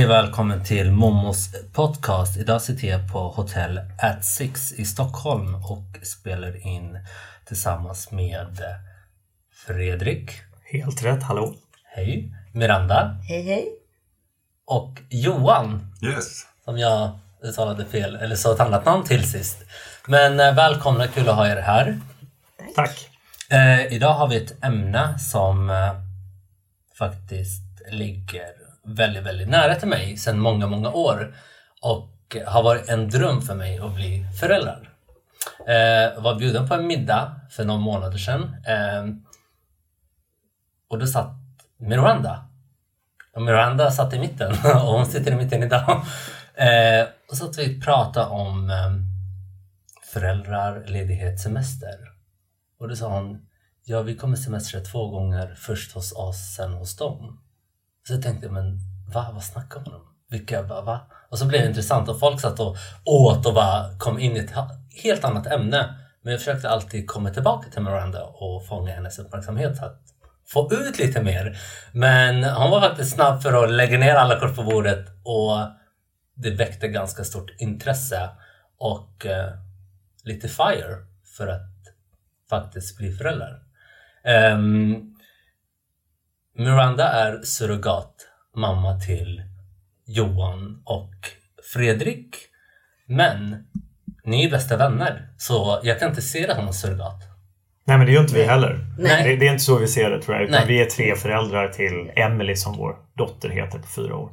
Hej välkommen till Momos podcast. Idag sitter jag på hotell At Six i Stockholm och spelar in tillsammans med Fredrik. Helt rätt, hallå. Hej. Miranda. Hej hej. Och Johan. Yes. Som jag uttalade fel, eller sa ett annat namn till sist. Men eh, välkomna, kul att ha er här. Tack. Eh, idag har vi ett ämne som eh, faktiskt ligger väldigt, väldigt nära till mig sedan många, många år och har varit en dröm för mig att bli förälder. Eh, var bjuden på en middag för några månader sedan eh, och då satt Miranda. Och Miranda satt i mitten och hon sitter i mitten idag. Eh, och så att vi pratade om eh, föräldrar, ledighet, semester. Och då sa hon, ja vi kommer semestra två gånger, först hos oss, sen hos dem. Så jag tänkte, men va, vad snackar man om? Vilka, va, va? Och så blev det intressant och folk satt och åt och bara kom in i ett helt annat ämne. Men jag försökte alltid komma tillbaka till Miranda och fånga hennes uppmärksamhet så att få ut lite mer. Men hon var faktiskt snabb för att lägga ner alla kort på bordet och det väckte ganska stort intresse och eh, lite fire för att faktiskt bli förälder. Um, Miranda är surrogat mamma till Johan och Fredrik. Men ni är bästa vänner, så jag kan inte se det som en surrogat. Nej men det gör inte vi heller. Nej. Det, det är inte så vi ser det tror jag. Utan Nej. vi är tre föräldrar till Emily som vår dotter heter på fyra år.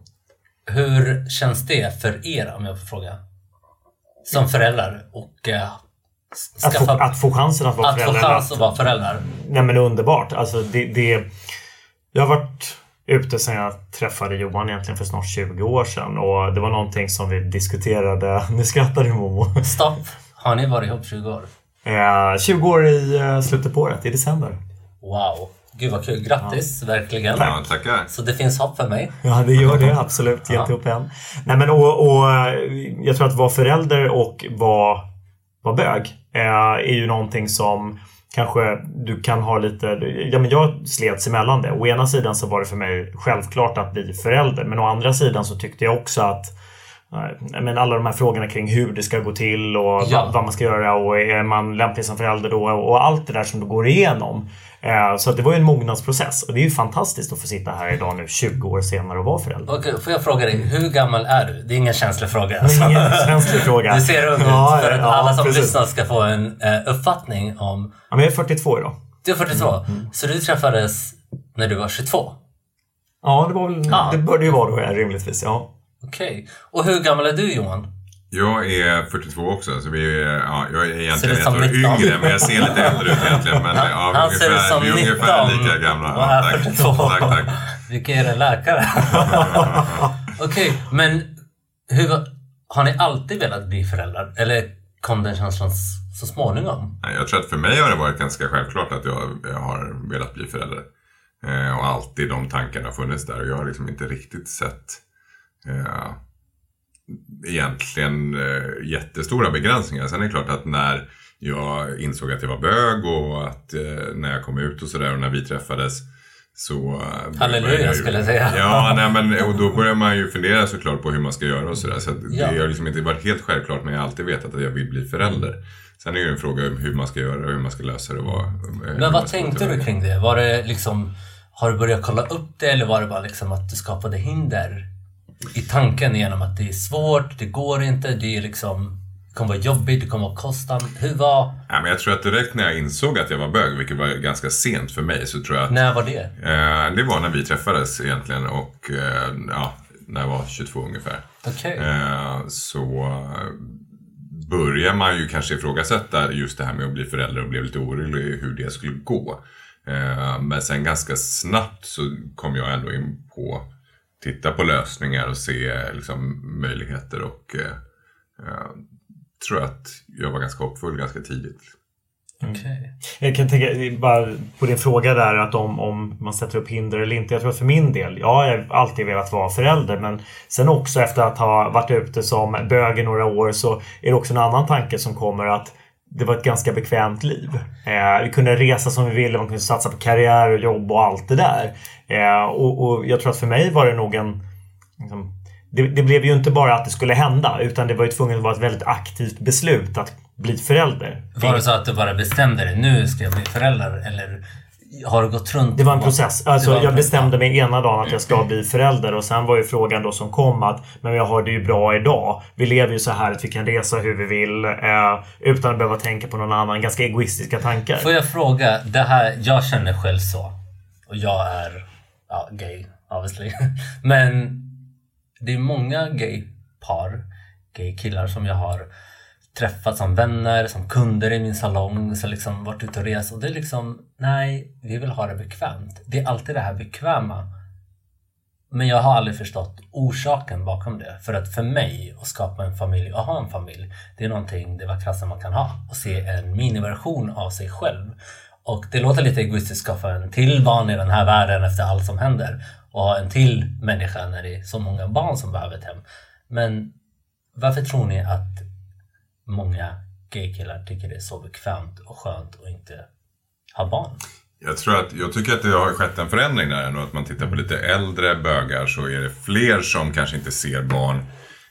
Hur känns det för er, om jag får fråga? Som föräldrar och eh, Att få, att få chansen att vara att få förälder. chans att vara föräldrar. Nej men underbart. Alltså det, det, jag har varit ute sedan jag träffade Johan egentligen för snart 20 år sedan. Och det var någonting som vi diskuterade. Nu skrattar du Momo. Stopp! Har ni varit ihop 20 år? Eh, 20 år i eh, slutet på året, i december. Wow! Gud vad kul! Grattis, verkligen! Ja, tackar. Så det finns hopp för mig. Ja, det gör det absolut. Ge inte upp än. Nej, men och, och jag tror att vara förälder och vara, vara bög eh, är ju någonting som kanske du kan ha lite... Ja, men jag slets emellan det. Å ena sidan så var det för mig självklart att bli förälder. Men å andra sidan så tyckte jag också att eh, men alla de här frågorna kring hur det ska gå till och Ja. vad, vad man ska göra och är man lämplig som förälder då och allt det där som du går igenom. Eh, Så det var ju en mognadsprocess och det är ju fantastiskt att få sitta här idag nu 20 år senare och vara förälder. Okej, får jag fråga dig, hur gammal är du? Det är ingen känslig fråga. Alltså. Ingen känslig fråga. Du ser ung ut Ja, för att ja, alla som precis. lyssnar ska få en eh, uppfattning om... Ja, men jag är 42 idag. Du är 42, Mm, så du träffades när du var 22? Ja, det var väl... Ja. Det började ju vara då, rimligtvis. Ja. Okej. Och hur gammal är du Johan? Jag är 42 också, så vi är, ja, jag är egentligen ett år 19. yngre, men jag ser lite äldre ut egentligen. Men ja, Han ser ut ungefär, som vi är 19 ungefär lika gamla. och tack. 42. tack, tack. Vilka är läkare? Okej, men hur, har ni alltid velat bli föräldrar? Eller kom den känslan så småningom? Jag tror att för mig har det varit ganska självklart att jag, jag har velat bli förälder. Eh, och alltid de tankarna har funnits där och jag har liksom inte riktigt sett eh, egentligen eh, jättestora begränsningar. Sen är det klart att när jag insåg att jag var bög och att eh, när jag kom ut och sådär och när vi träffades så... Halleluja, jag ju- skulle jag säga. Ja, nej, men och då börjar man ju fundera såklart på hur man ska göra och sådär. Så att Ja. det har liksom inte varit helt självklart men jag har alltid vetat att jag vill bli förälder. Sen är det ju en fråga om hur man ska göra och hur man ska lösa det. och vad- Men vad tänkte du kring det? Var det liksom... Har du börjat kolla upp det eller var det bara liksom att du skapade hinder i tanken genom att det är svårt, det går inte, det är liksom... Det kommer vara jobbigt, det kommer vara kostsamt. Hur var... Ja, men jag tror att direkt när jag insåg att jag var bög, vilket var ganska sent för mig, så tror jag att När var det? eh, det var när vi träffades egentligen och eh, ja, när jag var 22 ungefär. Okej. Eh, så eh, börjar man ju kanske ifrågasätta just det här med att bli förälder och blev lite orolig hur det skulle gå. Eh, men sen ganska snabbt så kom jag ändå in på titta på lösningar och se liksom, möjligheter och eh, eh, tror att jag var ganska hoppfull ganska tidigt. Okej. Jag kan tänka bara på din fråga där att om, om man sätter upp hinder eller inte. Jag tror att för min del, ja, jag har alltid velat vara förälder. Men sen också efter att ha varit ute som bög i några år så är det också en annan tanke som kommer att det var ett ganska bekvämt liv. Eh, vi kunde resa som vi ville, man kunde satsa på karriär och jobb och allt det där. Eh, och, och jag tror att för mig var det nog en liksom, det, det blev ju inte bara att det skulle hända utan det var ju tvunget att vara ett väldigt aktivt beslut att bli förälder. Var det så att du bara bestämde dig, nu ska jag bli förälder? Eller har du gått runt? Det var en process. Alltså, Det jag bestämde mig ena dagen att jag ska bli förälder och sen var ju frågan då som kom att Men jag har det ju bra idag. Vi lever ju så här att vi kan resa hur vi vill eh, utan att behöva tänka på någon annan. Ganska egoistiska tankar. Får jag fråga, det här, jag känner själv så. Och jag är ja, gay, obviously. Men det är många gay-par, gay-killar som jag har träffat som vänner, som kunder i min salong, så liksom varit ute och rest. Och det är liksom, nej, vi vill ha det bekvämt. Det är alltid det här bekväma. Men jag har aldrig förstått orsaken bakom det. För att för mig, att skapa en familj och ha en familj, det är någonting det vackraste man kan ha. Och se en miniversion av sig själv. Och det låter lite egoistiskt att skaffa en till barn i den här världen efter allt som händer. Och ha en till människa när det är så många barn som behöver ett hem. Men varför tror ni att många gaykillar tycker det är så bekvämt och skönt att inte ha barn? Jag, tror att, jag tycker att det har skett en förändring där ändå. Att man tittar på lite äldre bögar så är det fler som kanske inte ser barn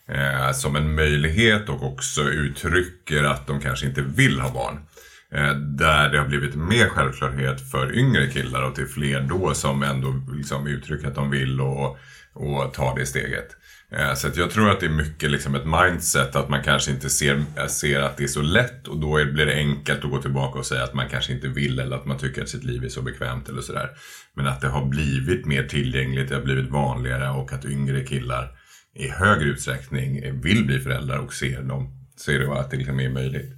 eh, som en möjlighet och också uttrycker att de kanske inte vill ha barn. Eh, där det har blivit mer självklarhet för yngre killar och till fler då som ändå liksom uttrycker att de vill och, och tar det steget. Eh, så att jag tror att det är mycket liksom ett mindset att man kanske inte ser, eh, ser att det är så lätt och då blir det enkelt att gå tillbaka och säga att man kanske inte vill eller att man tycker att sitt liv är så bekvämt eller sådär. Men att det har blivit mer tillgängligt, det har blivit vanligare och att yngre killar i högre utsträckning vill bli föräldrar och ser, dem, ser det att det liksom är möjligt.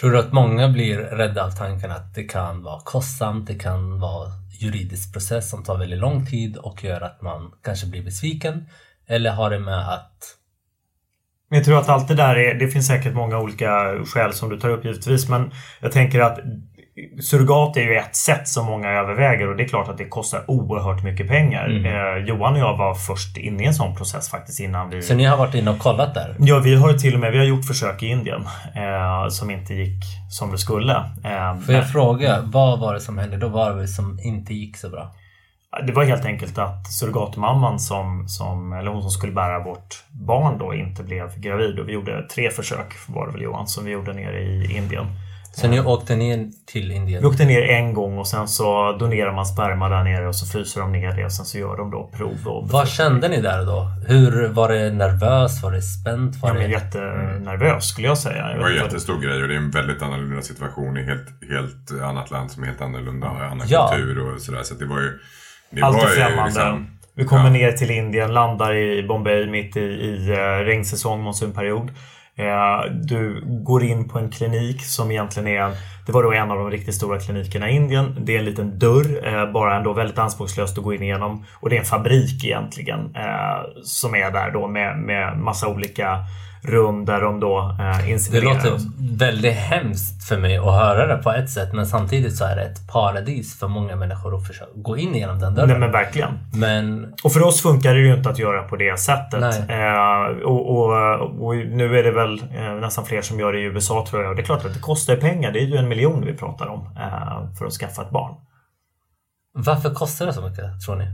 Tror du att många blir rädda av tanken att det kan vara kostsamt, det kan vara juridisk process som tar väldigt lång tid och gör att man kanske blir besviken? Eller har det med att... Men jag tror att allt det där är, det finns säkert många olika skäl som du tar upp givetvis. Men jag tänker att surrogat är ju ett sätt som många överväger och det är klart att det kostar oerhört mycket pengar. Eh, Johan och jag var först inne i en sån process faktiskt innan vi... Så ni har varit inne och kollat där? Ja, vi har till och med vi har gjort försök i Indien eh, som inte gick som det skulle. Eh, Får jag fråga, vad var det som hände då? Vad var det som inte gick så bra? Det var helt enkelt att surrogatmamman som, som, eller hon som skulle bära vårt barn då inte blev gravid. Och vi gjorde tre försök var det väl Johan som vi gjorde nere i Indien. Så ni åkte ner till Vi Indien? åkte ner en gång och sen så donerar man sperma där nere och så fryser de ner det och sen så gör de då prov. Och Vad kände ni där då? Hur Var det nervöst? Var det spänt? Var blev det... jättenervös skulle jag säga. Jag Det var en jättestor grej och det är en väldigt annorlunda situation i helt, helt annat land som är helt annorlunda, annan Ja. kultur och sådär. Så det var ju... Det Allt är främmande. liksom- Vi kommer Ja. ner till Indien, landar i Bombay mitt i, i eh, regnsäsong, monsunperiod. Eh, du går in på en klinik som egentligen är Det var då en av de riktigt stora klinikerna i Indien. Det är en liten dörr, eh, bara ändå väldigt anspråkslöst att gå in igenom. Och det är en fabrik egentligen som är där då med, med massa olika rum där de då eh, Det inseminerar. låter väldigt hemskt för mig att höra det på ett sätt men samtidigt så är det ett paradis för många människor att försöka gå in genom den dörren. Nej men verkligen. Men Och för oss funkar det ju inte att göra på det sättet. Eh, och, och, och nu är det väl eh, nästan fler som gör det i USA tror jag. Och det är klart att det kostar pengar. Det är ju en miljon vi pratar om eh, för att skaffa ett barn. varför kostar det så mycket tror ni?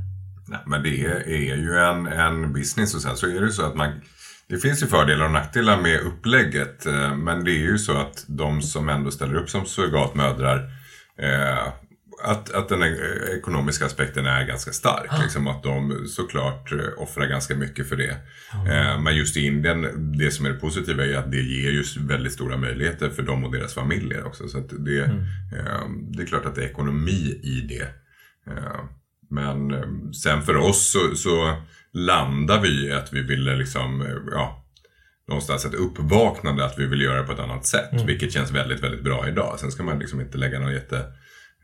Nej, men det är, ju en, en business och sen så är det så att man det finns ju fördelar och nackdelar med upplägget. eh, Men det är ju så att de som ändå ställer upp som surrogatmödrar eh, att, att den eh, ekonomiska aspekten är ganska stark. Liksom att de såklart eh, offrar ganska mycket för det. Eh, Men just i Indien, det som är det positiva är att det ger just väldigt stora möjligheter för dem och deras familjer också. Så det, eh, det är klart att det är ekonomi i det. Eh, Men eh, sen för oss så, så landar vi i att vi ville liksom, eh, ja, någonstans ett uppvaknande att vi vill göra det på ett annat sätt. Vilket känns väldigt, väldigt bra idag. Sen ska man liksom inte lägga någon jätte...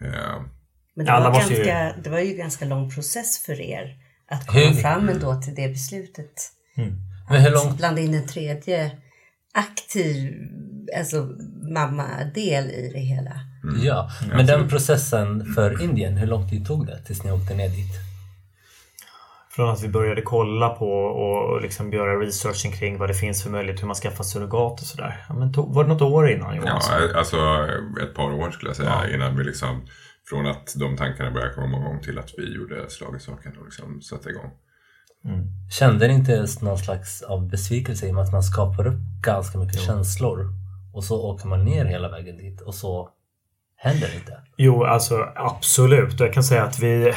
Eh, Men det, Alla var måste ju- ganska, det var ju ganska lång process för er att komma Hur- fram ändå till det beslutet. Men hur Att långt blanda in en tredje aktiv alltså, mamma-del i det hela. Ja, men den processen för Indien, hur lång tid tog det tills ni åkte ner dit? Från att vi började kolla på och liksom göra researchen kring vad det finns för möjlighet hur man skaffar surrogat och sådär. Ja, men tog, var det något år innan ja, Johansson? alltså ett par år skulle jag säga innan vi liksom från att de tankarna började komma igång till att vi gjorde slag i saken och liksom satte igång. Kände ni inte någon slags av besvikelse i och med att man skapar upp ganska mycket känslor och så åker man ner hela vägen dit och så händer inte? Jo, alltså absolut. Jag kan säga att vi...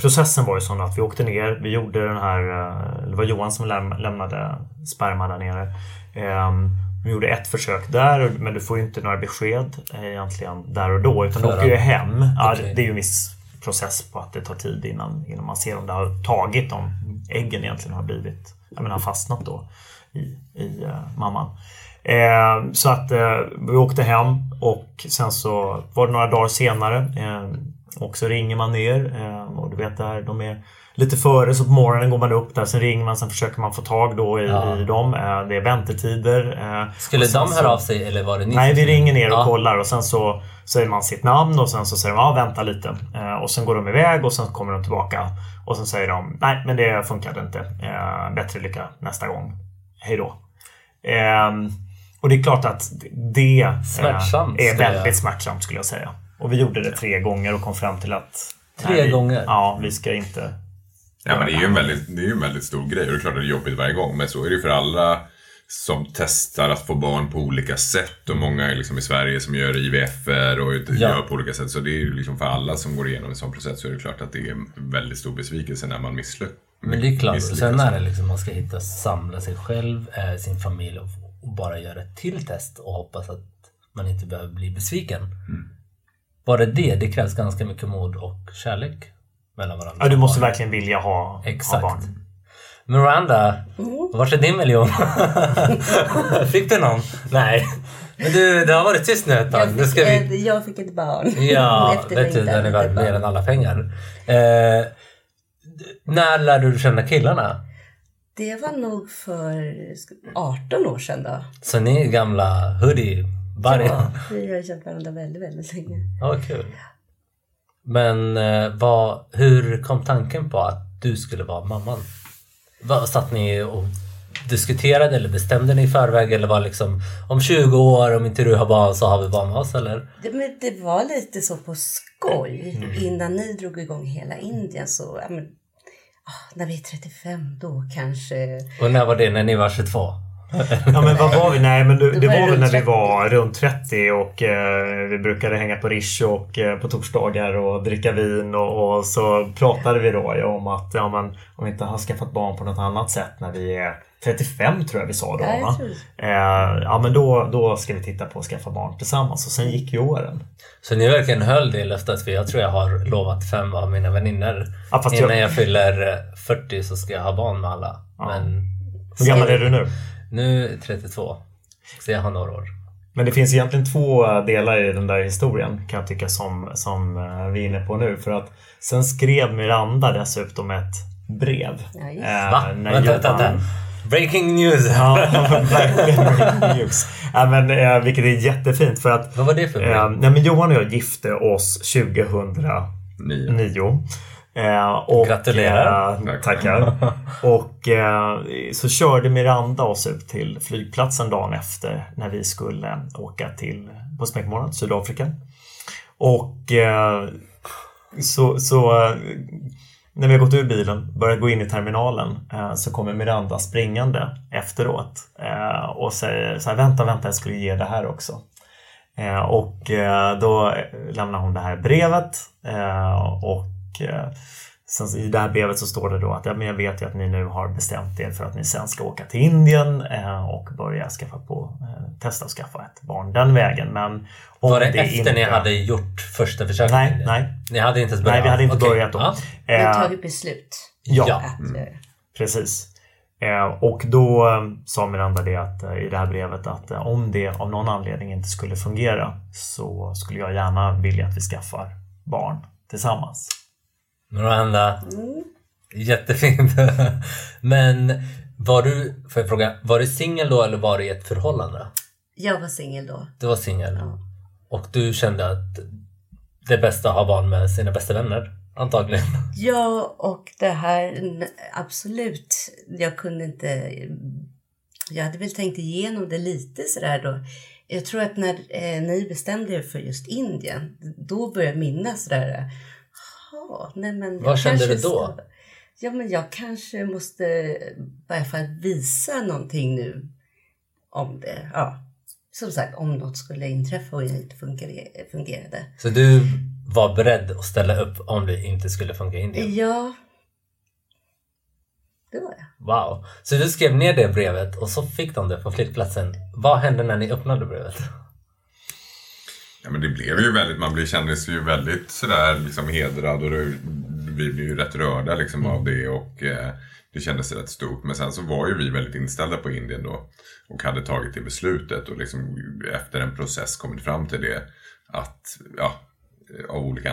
Processen var ju sån att vi åkte ner. Vi gjorde den här... eh, Det var Johan som läm, lämnade sperma där nere. Ehm, vi gjorde ett försök där, men du får ju inte några besked eh, egentligen där och då. Utan du Förrän- åker ju hem. Ja, Okej. Det är ju en viss process på att det tar tid innan, innan man ser om det har tagit, om äggen egentligen har blivit... Jag menar, fastnat då i, i eh, mamman. Eh, så att eh, vi åkte hem och sen så var det några dagar senare eh, och så ringer man ner eh, och du vet där, de är lite före så på morgonen går man upp där, sen ringer man, sen försöker man få tag då i, Ja. i dem. Eh, det är väntetider. Eh, Skulle de höra av sig eller var det ni Nej, vi ringer ner och Ja. kollar och sen så säger man sitt namn och sen så säger de ja, vänta lite. Och sen går de iväg och sen kommer de tillbaka och sen säger de nej, men det funkade inte. Bättre lycka nästa gång. Hej då. Och det är klart att det Smärtsamt, är väldigt smärtsamt skulle jag säga. Och vi gjorde det tre gånger och kom fram till att Tre nej, vi, gånger? Ja, vi ska inte Ja, men det är ju en väldigt, det är ju en väldigt stor grej och det är klart att det är jobbigt varje gång. Men så är det ju för alla som testar att få barn på olika sätt och många är liksom i Sverige som gör IVF-er och gör på olika sätt. Så det är ju liksom för alla som går igenom en sån process så är det klart att det är en väldigt stor besvikelse när man misslyckas. Men det är klart, och sen är det liksom man ska hitta, samla sig själv, eh, sin familj och, och bara göra ett till test och hoppas att man inte behöver bli besviken. Bara det, det krävs ganska mycket mod och kärlek mellan varandra. Ja, du måste verkligen vilja ha, ha Exakt. barn. Miranda, vart är din miljon? fick du någon? Nej. Men du, det har varit tyst nu ett tag. Jag fick, vi... ett, jag fick ett barn. Ja, vet du, Efterlängtat den är värd mer än alla pengar. Eh, när lärde du känna killarna? Det var nog för 18 år sedan då. Så ni är gamla hoodie buddy? Ja, vi har känt varandra väldigt, väldigt länge. Ja, kul. Men eh, vad, hur kom tanken på att du skulle vara mamman? Vad, satt ni och diskuterade eller bestämde ni i förväg eller var liksom om 20 år om inte du har barn så har vi barn med oss eller? Det, men det var lite så på skoj. Mm. Innan ni drog igång hela Indien så, ja, men, Ah, när vi är 35 då kanske. Och när var det? När ni var 22? Ja men vad var vi? Nej men det, det var väl när runt vi 30. var runt 30 och eh, vi brukade hänga på Rish och eh, på torsdagar och dricka vin och, och så pratade vi då ju om att ja, men, om vi inte har skaffat barn på något annat sätt när vi är 35 tror jag vi sa då. Ja. Eh, ja men då, då ska vi titta på att skaffa barn tillsammans och sen gick ju åren. Så ni verkligen höll det löftet? För jag tror jag har lovat fem av mina vänner. Ja, Innan jag- jag fyller eh, 40 så ska jag ha barn med alla. Men Hur gammal är du nu? Nu är jag 32. Så jag har några år. Men det finns egentligen två delar i den där historien kan jag tycka som, som eh, vi är inne på nu. För att sen skrev Miranda dessutom ett brev. Ja, just eh, Va? när Vänta, Johan- vänta, vänta. Breaking news! Ja, breaking news. Ja, men, eh, vilket är jättefint för att Vad var det för brev? eh, nej, men Johan och jag gifte oss 2009. Nio. Eh, och, Gratulerar. Eh, tackar. och eh, så körde Miranda oss ut till flygplatsen dagen efter när vi skulle åka till på smekmånad, Sydafrika. Och eh, så, så eh, när vi har gått ur bilen, börjat gå in i terminalen, eh, så kommer Miranda springande efteråt och säger så här, vänta, vänta, jag skulle ge det här också. Och då lämnar hon det här brevet eh, och eh, sen i det här brevet så står det då att ja, men jag vet ju att ni nu har bestämt er för att ni sen ska åka till Indien eh, och börja skaffa på, eh, testa att skaffa ett barn den vägen. Men om Var det, efter inte... ni hade gjort första försöket? Nej, nej. Ni hade inte ens börjat? Nej, vi hade inte Okej. börjat då. Ja. Vi har tagit beslut ja, Ja. att eh, Precis. Och då sa Miranda det att, i det här brevet att om det av någon anledning inte skulle fungera så skulle jag gärna vilja att vi skaffar barn tillsammans. Miranda. Jättefint. Men var du, får jag fråga, var du singel då eller var du i ett förhållande? jag var singel då. Du var singel. Ja. Och du kände att det bästa att ha barn med sina bästa vänner? Antagligen. Ja, och det här absolut. Jag kunde inte. Jag hade väl tänkt igenom det lite sådär då. Jag tror att när eh, ni bestämde er för just Indien, då började jag minnas sådär. Nej men. Vad kände du då? ska- Ja, men jag kanske måste i varje fall visa någonting nu om det. Ja, som sagt, om något skulle inträffa och inte fungerade. fungerade. Så du var beredd att ställa upp om det inte skulle funka i Indien? Ja, det var jag. Wow. Så du skrev ner det brevet och så fick de det på flygplatsen. Vad hände när ni öppnade brevet? Ja, men det blev ju väldigt, man blev, kändes ju väldigt sådär liksom hedrad och det, vi blev ju rätt rörda liksom av det och eh, det kändes rätt stort. Men sen så var ju vi väldigt inställda på Indien då och hade tagit det beslutet och liksom efter en process kommit fram till det att, ja, av olika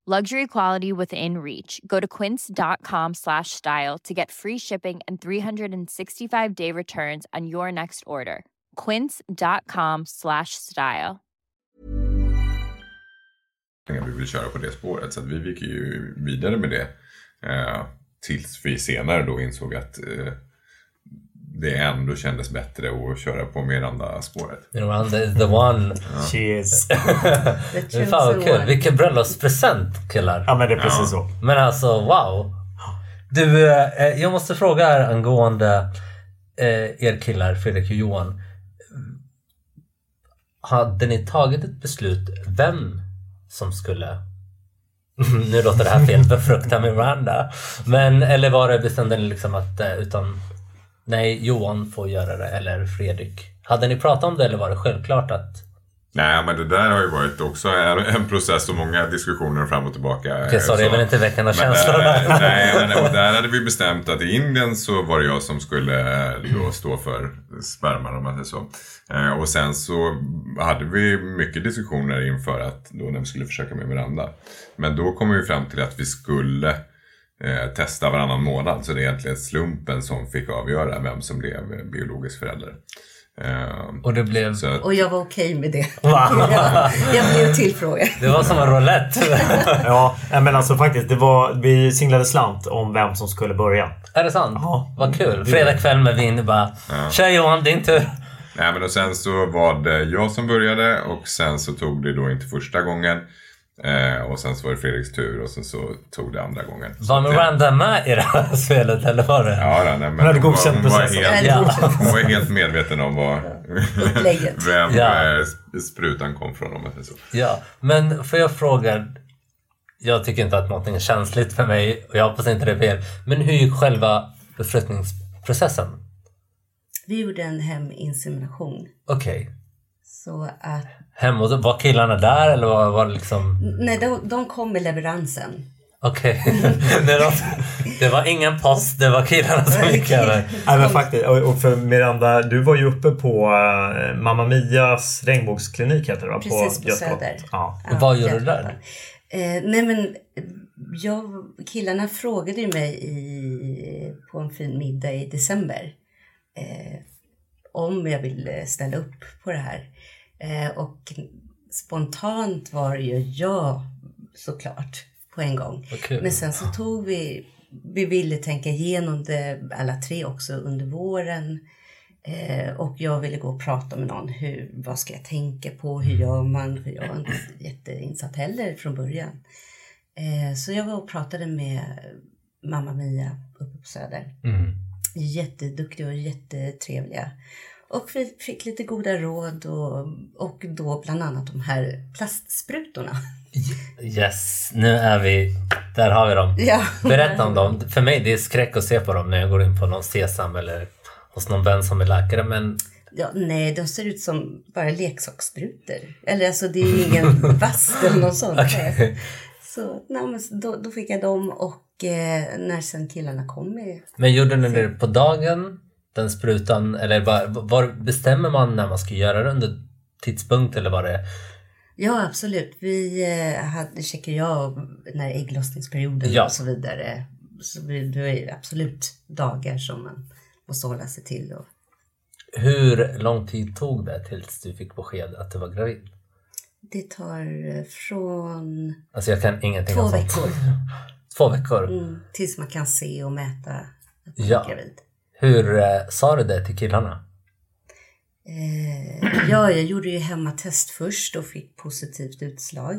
Luxury quality within reach. Go to quince.com slash style to get free shipping and 365 day returns on your next order. Quince.com slash style. vi vill köra på det spåret. Så att vi gick ju vidare med det. Eh, tills vi senare då insåg att eh, det ändå kändes bättre att köra på Miranda-spåret. Miranda is the one. The Men fan vad kul. Vilken bröllopspresent killar. Ja men det är precis så. Men alltså wow. Du, eh, jag måste fråga här angående eh, er killar, Fredrik och Johan. Hade ni tagit ett beslut vem som skulle nu låter det här fel, befrukta Miranda. Men, eller var det bestämde ni liksom att eh, utan nej, Johan får göra det eller Fredrik? Hade ni pratat om det eller var det självklart att Nej, men det där har ju varit också en, process och många diskussioner fram och tillbaka. Okej, så det är väl inte väckarna Men känslor där, där. nej, men och där hade vi bestämt att i Indien så var det jag som skulle eh, då stå för sperman om man säger så. Eh, Och sen så hade vi mycket diskussioner inför att då när vi skulle försöka med Miranda. Men då kom vi fram till att vi skulle eh, testa varannan månad. Så det är egentligen slumpen som fick avgöra vem som blev biologisk förälder. Eh, Och det blev... Så att, Och jag var okej med det. Jag, jag blev tillfrågad. Det var som en roulette. Ja, men alltså faktiskt. Det var, vi singlade slant om vem som skulle börja. är det sant? Ja. Vad kul. Fredag kväll med vin bara. Tja Johan, din tur. Nej men och sen så var det jag som började och sen så tog det då inte första gången. Eh, och sen så var det Fredriks tur och sen så tog det andra gången. Var det- Miranda med i det här spelet eller var det? Ja, nej, men hade hon, var, godkänt hon, var processen. helt, Ja. hon var helt medveten om vad, vem Ja. eh, sprutan kom från om man så. Ja, men får jag fråga. Jag tycker inte att någonting är känsligt för mig och jag hoppas inte det är fel. Men hur gick själva befruktningsprocessen? Vi gjorde en heminsemination. Okej. Så att, Hem och var killarna där eller var, var det liksom... nej, de, de kom med leveransen. Okej. det, var- det var ingen post, det var killarna som gick över. Nej, men faktiskt, och och för Miranda, du var ju uppe på eh, Mamma Mias regnbågsklinik heter det va? Precis, på Götgatan. Söder. Ja. Vad gör du där? Eh, nej men, jag, killarna frågade ju mig i, på en fin middag i december eh, om jag ville ställa upp på det här. Eh, och spontant var det ju ja, såklart, på en gång. Kul. Men sen så tog vi, vi ville tänka igenom det alla tre också under våren. Eh, och jag ville gå och prata med någon. Hur, vad ska jag tänka på? Hur gör man? För jag var inte jätteinsatt heller från början. Eh, så jag var och pratade med mamma Mia uppe på Söder. Mm. Jätteduktiga och jättetrevliga. Och vi fick lite goda råd och, och då bland annat de här plastsprutorna. Yes, nu är vi... Där har vi dem. Ja. Berätta om dem. För mig det är skräck att se på dem när jag går in på någon Sesam eller hos någon vän som är läkare. Men Ja, nej, de ser ut som bara leksakssprutor. Eller alltså det är ingen vass eller något sånt. Okej. Så nej, men då, då fick jag dem och eh, när sen killarna kom med Men gjorde ni det på dagen, den sprutan? Eller bara, var bestämmer man när man ska göra det under tidspunkt eller var det... Ja, absolut. Vi eh, hade, checkade jag när ägglossningsperioden Ja. och så vidare. Så det är absolut dagar som man måste hålla sig till. Och, Hur lång tid tog det tills du fick besked att du var gravid? det tar eh, från Alltså jag kan ingenting två veckor Två veckor? mm, tills man kan se och mäta att man Ja. är gravid. Hur eh, sa du det till killarna? Eh, ja, jag gjorde ju hemmatest först och fick positivt utslag.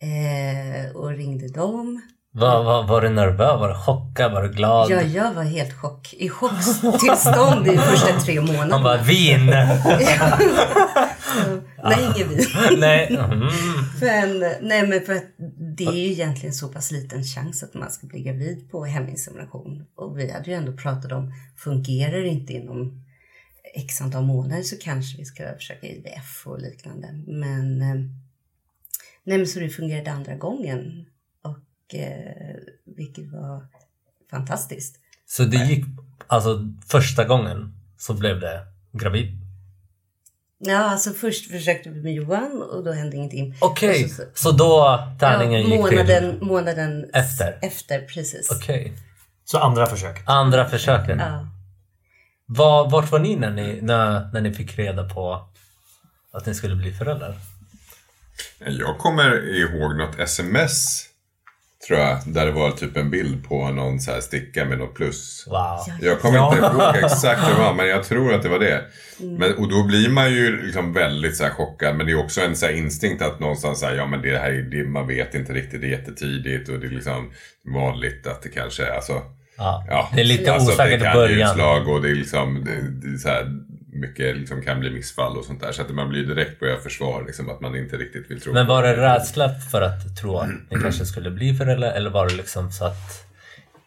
Eh, och ringde dem. Var, var, var du nervös? Var du chockad? Var du glad? Ja, jag var helt chock, i chocktillstånd i första tre månaderna. Han bara vin! Nej, ingen vin. Nej. Mm. Men, nej, men för att det är ju egentligen så pass liten chans att man ska bli gravid på heminsemination. Och vi hade ju ändå pratat om, fungerar det inte inom x antal månader så kanske vi ska försöka IVF och liknande. Men, eh, nej, men så det fungerade andra gången. Och eh, vilket var fantastiskt. Så det gick, alltså första gången så blev det gravid? Ja, alltså först försökte vi med Johan och då hände ingenting. Okej, Och så- så då tärningen ja, gick månaden, till? månaden Efter? Efter, precis. Okej. Så andra försök. Andra försöken. Ja. Var, vart var ni när, ni när, när ni fick reda på att ni skulle bli föräldrar? Jag kommer ihåg något sms, tror jag, där det var typ en bild på någon så här sticka med något plus. Wow. Jag kommer Ja. inte ihåg exakt vad det var, men jag tror att det var det. Men, och då blir man ju liksom väldigt så här chockad, men det är också en så här instinkt att någonstans säga ja men det här är, det, man vet inte riktigt, det är jättetidigt och det är liksom vanligt att det kanske är alltså, Ja. Det är lite alltså osäkert i det kan början. utslag och det är liksom, det, det är så här, mycket liksom kan bli missfall och sånt där. Så att man blir direkt börjar försvar, liksom att man inte riktigt vill tro Men på var det rädsla för att tro att ni kanske skulle bli föräldrar eller var det liksom så att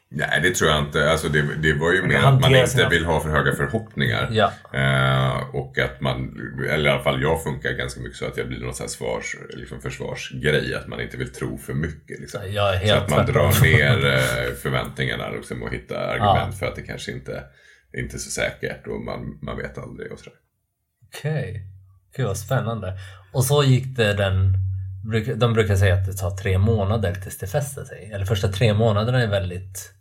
Nej, det tror jag inte. Alltså det, det var ju mer att man inte vill ha för höga förhoppningar. Ja. Eh, och att man, eller i alla fall jag funkar ganska mycket så att jag blir någon sån här svars, liksom försvarsgrej. Att man inte vill tro för mycket. Liksom. Så att man tvärtom. drar ner eh, förväntningarna liksom, och hittar argument för att det kanske inte, inte så säkert och man, man vet aldrig och sådär. Okej. Gud vad spännande. Och så gick det den... De brukar säga att det tar tre månader tills det fäster sig. Eller första tre månaderna är väldigt...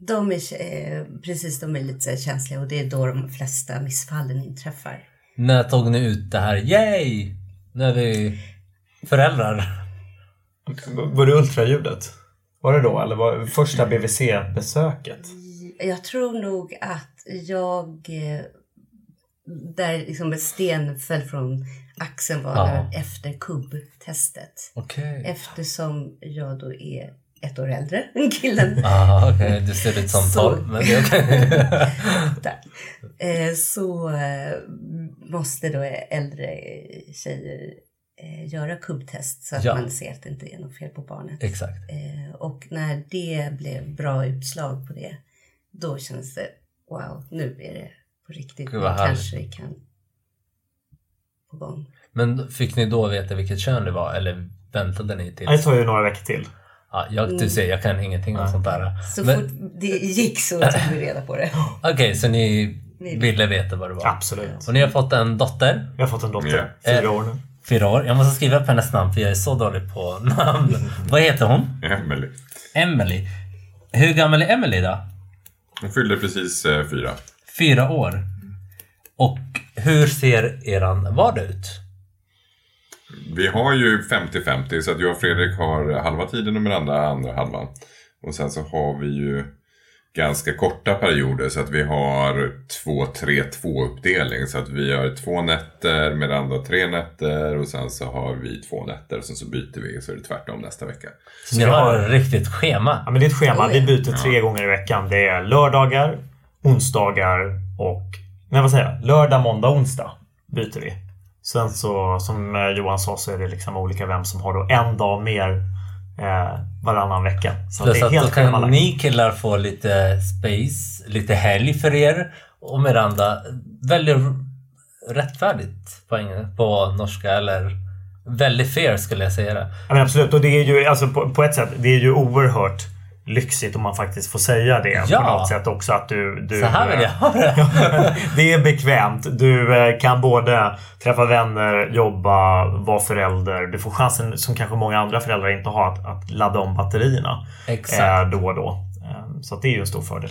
De är, eh, precis, de är lite känsliga och det är då de flesta missfallen inträffar. När tog ni ut det här? Yay! Nu är vi föräldrar. Var det ultraljudet? Var det då? Eller var det första BVC-besöket? Jag tror nog att jag, eh, där liksom ett sten föll från axeln var Ja. efter kubbtestet. Okej. Eftersom jag då är ett år äldre än killen. Ah, okej. Du ser ut som Så- 12, men det är okej. Eh, så eh, måste då äldre tjejer göra kubbtest så att Ja. man ser att det inte är något fel på barnet. Exakt. Och när det blev bra utslag på det, då känns det wow, nu är det på riktigt. Gud, vad kanske vi kan på gång. Men fick ni då veta vilket kön det var eller väntade ni till? Det tar ju några veckor till. Ja, jag, du ser, jag kan ingenting om sånt där. Mm. Så Men- fort det gick så tog vi reda på det. Okej, så ni Vi- ville veta vad det var? Absolut. Och ni har fått en dotter, Jag har fått en dotter. Ja. Fyra Eh. år nu. fyra år. Jag måste skriva upp hennes namn för jag är så dålig på namn. vad heter hon? Emelie. Emily. Hur gammal är Emily då? Hon fyllde precis eh, fyra. Fyra år. Och hur ser eran vardag ut? Vi har ju 50-50 så att jag och Fredrik har halva tiden och Miranda andra halvan. Och sen så har vi ju ganska korta perioder så att vi har 2-3-2 uppdelning. Så att vi har två nätter, Miranda tre nätter och sen så har vi två nätter och sen så byter vi så är det tvärtom nästa vecka. Så ni har ett riktigt schema. Ja, men det är ett schema. Vi byter tre gånger i veckan. Det är lördagar, onsdagar och... Nej, vad säger jag? Lördag, måndag, onsdag byter vi. Sen så, som Johan sa, så är det liksom olika vem som har då en dag mer eh, varannan vecka. Så Plus det är att då helt kan ni killar få lite space, lite helg för er. Och Miranda väldigt rättfärdigt på, på norska eller väldigt fair skulle jag säga det. Ja, absolut. Och det är ju alltså, på, på ett sätt, det är ju oerhört lyxigt om man faktiskt får säga det Ja. på något sätt också. Att du, du, Så här vill jag ha det. det är bekvämt. Du eh, kan både träffa vänner, jobba, vara förälder. Du får chansen som kanske många andra föräldrar inte har att, att ladda om batterierna Exakt. eh, då och då. Eh, Så att det är ju en stor fördel.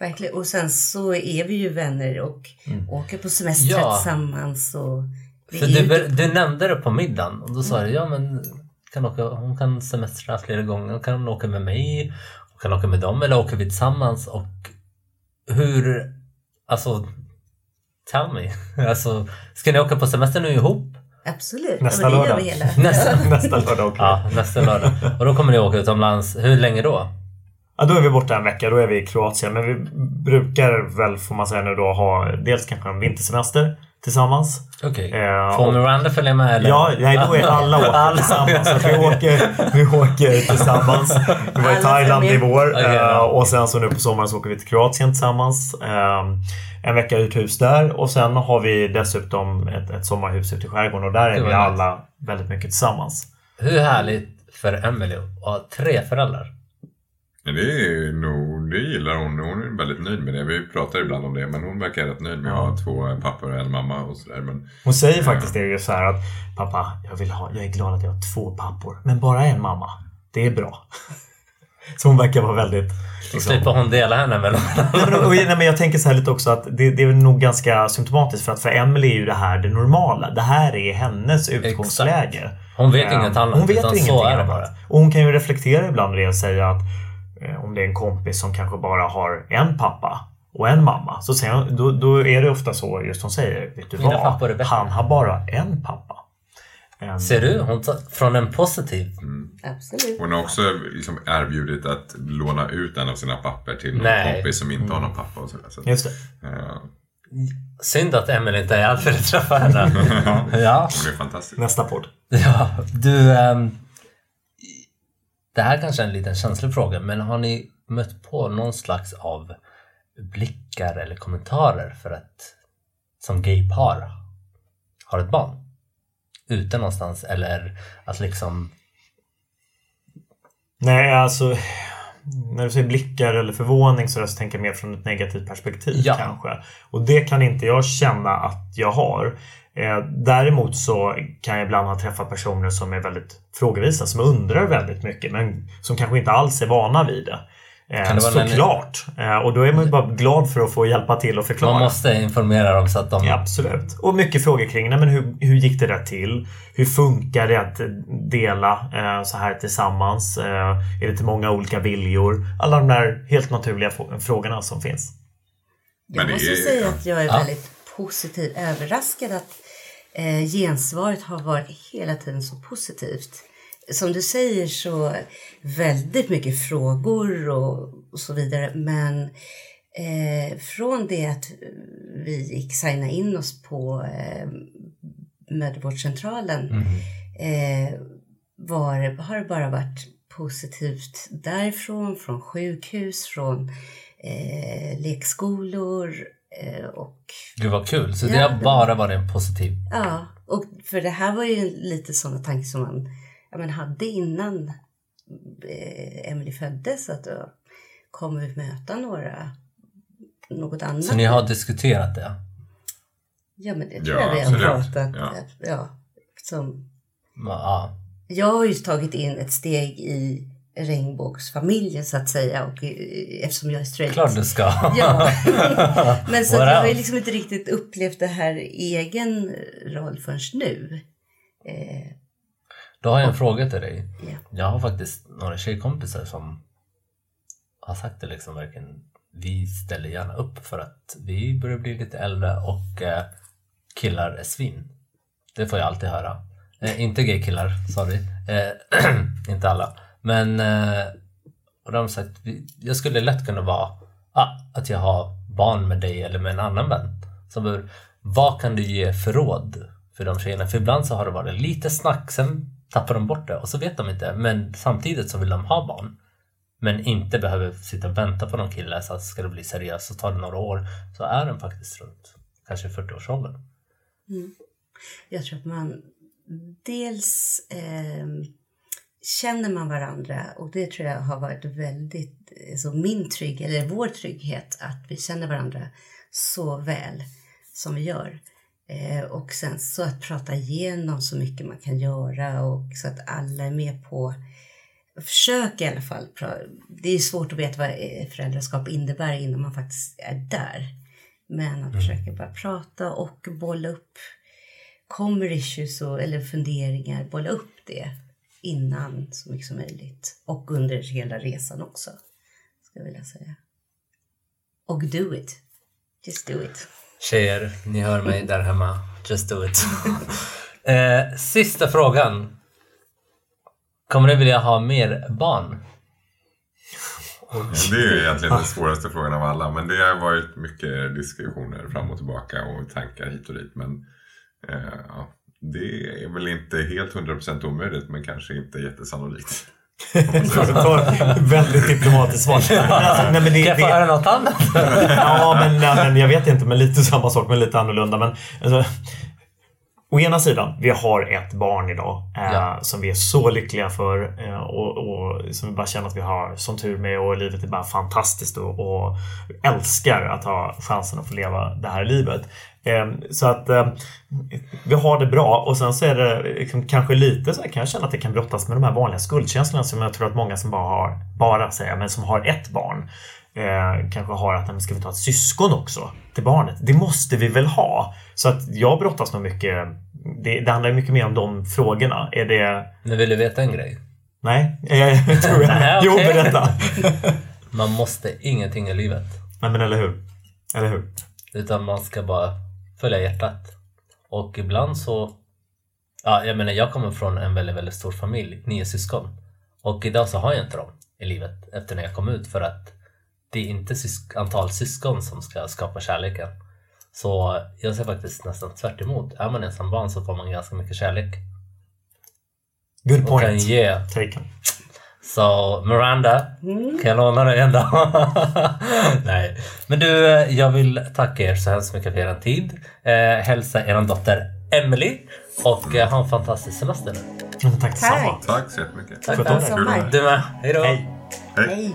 Verkligen. Och sen så är vi ju vänner och åker på semester Mm. Ja. tillsammans. Och det För du, du nämnde det på middagen och då sa du ja men kan åka, hon kan semestra flera gånger. Hon kan åka med mig, hon kan åka med dem eller åker vi tillsammans. Och hur, alltså tell me. Alltså, ska ni åka på semester nu ihop? Absolut. Nästa ja, lördag. Nästa, Nästa lördag åker ja, nästa lördag. Och då kommer ni åka utomlands. Hur länge då? Ja, då är vi borta en vecka. Då är vi i Kroatien. Men vi brukar väl, får man säga nu då, ha dels kanske en vintersemester tillsammans. Okej. Eh, Får Miranda följa med eller? Ja, nej, då är alla åker Alla. tillsammans. Så vi, åker, vi åker tillsammans. Vi var i Thailand i vår Okej, eh, och sen så nu på sommaren så åker vi till Kroatien tillsammans. Eh, En vecka uthus där och sen har vi dessutom ett, ett sommarhus ute i skärgården och där är vi alla väldigt mycket tillsammans. Hur härligt för Emily att ha tre föräldrar? Men det är nog, det gillar hon. Hon är väldigt nöjd med det. Vi pratar ibland om det men hon verkar rätt nöjd med att ha två pappor och en mamma och sådär. Men Hon säger faktiskt det just så här att pappa, jag, vill ha, jag är glad att jag har två pappor men bara en mamma. Det är bra. Så hon verkar vara väldigt... Så slipper hon dela henne mellan Nej, men, och, nej, men jag tänker så här lite också att det, det är nog ganska symptomatiskt för att för Emily är ju det här det normala. Det här är hennes utgångsläge. Hon vet Eh, inget annat, Hon vet så ingenting är det annat. bara. Och hon kan ju reflektera ibland och säga att eh, om det är en kompis som kanske bara har en pappa och en mamma. Så hon, då, då är det ofta så just hon säger, vet du Mina vad? pappor är bättre." Han har bara en pappa. Eh, Ser du? Hon tar från en positiv. Absolut. hon har också liksom erbjudit att låna ut en av sina papper till någon Nej. kompis som inte har någon pappa. Och sådär. Så, Just det. eh, Synd att Emily inte är här för att träffa henne. ja. hon är fantastisk. Nästa podd. ja. Du, ehm, det här kanske är en liten känslig fråga, men har ni mött på någon slags av blickar eller kommentarer för att som gaypar har ett barn? Ute någonstans eller att liksom... Nej, alltså när du säger blickar eller förvåning så, så tänker jag mer från ett negativt perspektiv Ja. kanske. Och det kan inte jag känna att jag har. Eh, däremot så kan jag ibland ha träffat personer som är väldigt frågevisa, som undrar väldigt mycket men som kanske inte alls är vana vid det. Eh, Kan det vara en- Såklart! Eh, och då är man ju bara glad för att få hjälpa till och förklara. Man måste informera dem så att de... Ja, absolut. Och mycket frågor kring nej, men hur, hur gick det där till? Hur funkar det att dela eh, så här tillsammans? Eh, är det till många olika viljor? Alla de där helt naturliga frågorna som finns. Jag Men måste är- säga att jag är Ja. väldigt positivt överraskad att eh, gensvaret har varit hela tiden så positivt. Som du säger så väldigt mycket frågor och, och så vidare. Men eh, från det att vi gick signa in oss på eh, mödravårdscentralen eh, var, har det bara varit positivt därifrån, från sjukhus, från eh, lekskolor eh, och Gud vad kul! Så det Ja. har bara varit en positiv... ja, och för det här var ju lite sådana tankar som man ja, men hade innan eh, Emily föddes att då kommer vi möta några något annat. Så ni har diskuterat det? Ja men det tror Ja, jag vi har pratat. Ja. Ja. som, Ja. jag har ju tagit in ett steg i regnbågsfamiljen så att säga och eh, eftersom jag är straight. Klart du ska! Ja. Men så jag har ju liksom inte riktigt upplevt det här egen roll förrän nu. Eh, Då har jag en fråga till dig. ja. Jag har faktiskt några tjejkompisar som har sagt det liksom verkligen. Vi ställer gärna upp för att vi börjar bli lite äldre och eh, killar är svin. Det får jag alltid höra. Eh, inte gay-killar, sorry. Eh, inte alla. Men eh, och de har sagt jag skulle lätt kunna vara ah, att jag har barn med dig eller med en annan vän. Så bör, vad kan du ge för råd för de tjejerna? För ibland så har det varit lite snack, sen tappar de bort det och så vet de inte. Men samtidigt så vill de ha barn. Men inte behöver sitta och vänta på någon kille så att ska det bli seriöst så tar det några år. Så är den faktiskt runt kanske 40-årsåldern. Mm. Jag tror att man dels eh, känner man varandra och det tror jag har varit väldigt, alltså min trygghet, eller vår trygghet, att vi känner varandra så väl som vi gör. Eh, och sen så att prata igenom så mycket man kan göra och så att alla är med på Försök i alla fall. Det är svårt att veta vad eh, föräldraskap innebär innan man faktiskt är där. Men att försöka bara prata och bolla upp kommer issues och, eller funderingar, bolla upp det innan så mycket som möjligt. Och under hela resan också, skulle jag vilja säga. Och do it. Just do it. Tjejer, ni hör mig där hemma. Just do it. eh, sista frågan. Kommer ni vilja ha mer barn? Det är ju egentligen den svåraste frågan av alla. Men det har varit mycket diskussioner fram och tillbaka och tankar hit och dit. Men eh, ja, det är väl inte helt 100% omöjligt men kanske inte jättesannolikt. Väldigt diplomatiskt svar. Alltså, nej, men det, Kan jag få höra något annat? ja, men, nej, men jag vet inte, men lite samma sak, men lite annorlunda. Men, alltså, å ena sidan, vi har ett barn idag eh, Ja. som vi är så lyckliga för eh, och, och som vi bara känner att vi har sån tur med och livet är bara fantastiskt och, och älskar att ha chansen att få leva det här livet. Eh, så att eh, vi har det bra och sen så är det liksom, kanske lite så här, kan jag känna att det kan brottas med de här vanliga skuldkänslorna som jag tror att många som bara har, bara säger, men som har ett barn eh, kanske har att men ska vi ta ett syskon också till barnet? Det måste vi väl ha? Så att jag brottas nog mycket. Det, det handlar mycket mer om de frågorna. Är det... Nu vill du veta en grej. Nej, jag tror jag. Nej, Jo, berätta. Man måste ingenting i livet. Nej, men eller hur? Eller hur? Utan man ska bara följa hjärtat. Och ibland så... Ja, jag menar jag kommer från en väldigt, väldigt stor familj, nio syskon. Och idag så har jag inte dem i livet efter när jag kom ut för att det är inte sys- antal syskon som ska skapa kärleken. Så jag ser faktiskt nästan tvärt emot. Är man ensam barn så får man ganska mycket kärlek. Good Och kan point. ge. Taken. Så Miranda, kan jag låna dig en dag? Nej. Men du, eh, jag vill tacka er så hemskt mycket för er tid. Eh, hälsa er dotter Emily och eh, ha en fantastisk semester nu. Tack detsamma. Tack så jättemycket. Tack. Sommar. Du med. Hej då. Hej. Hej.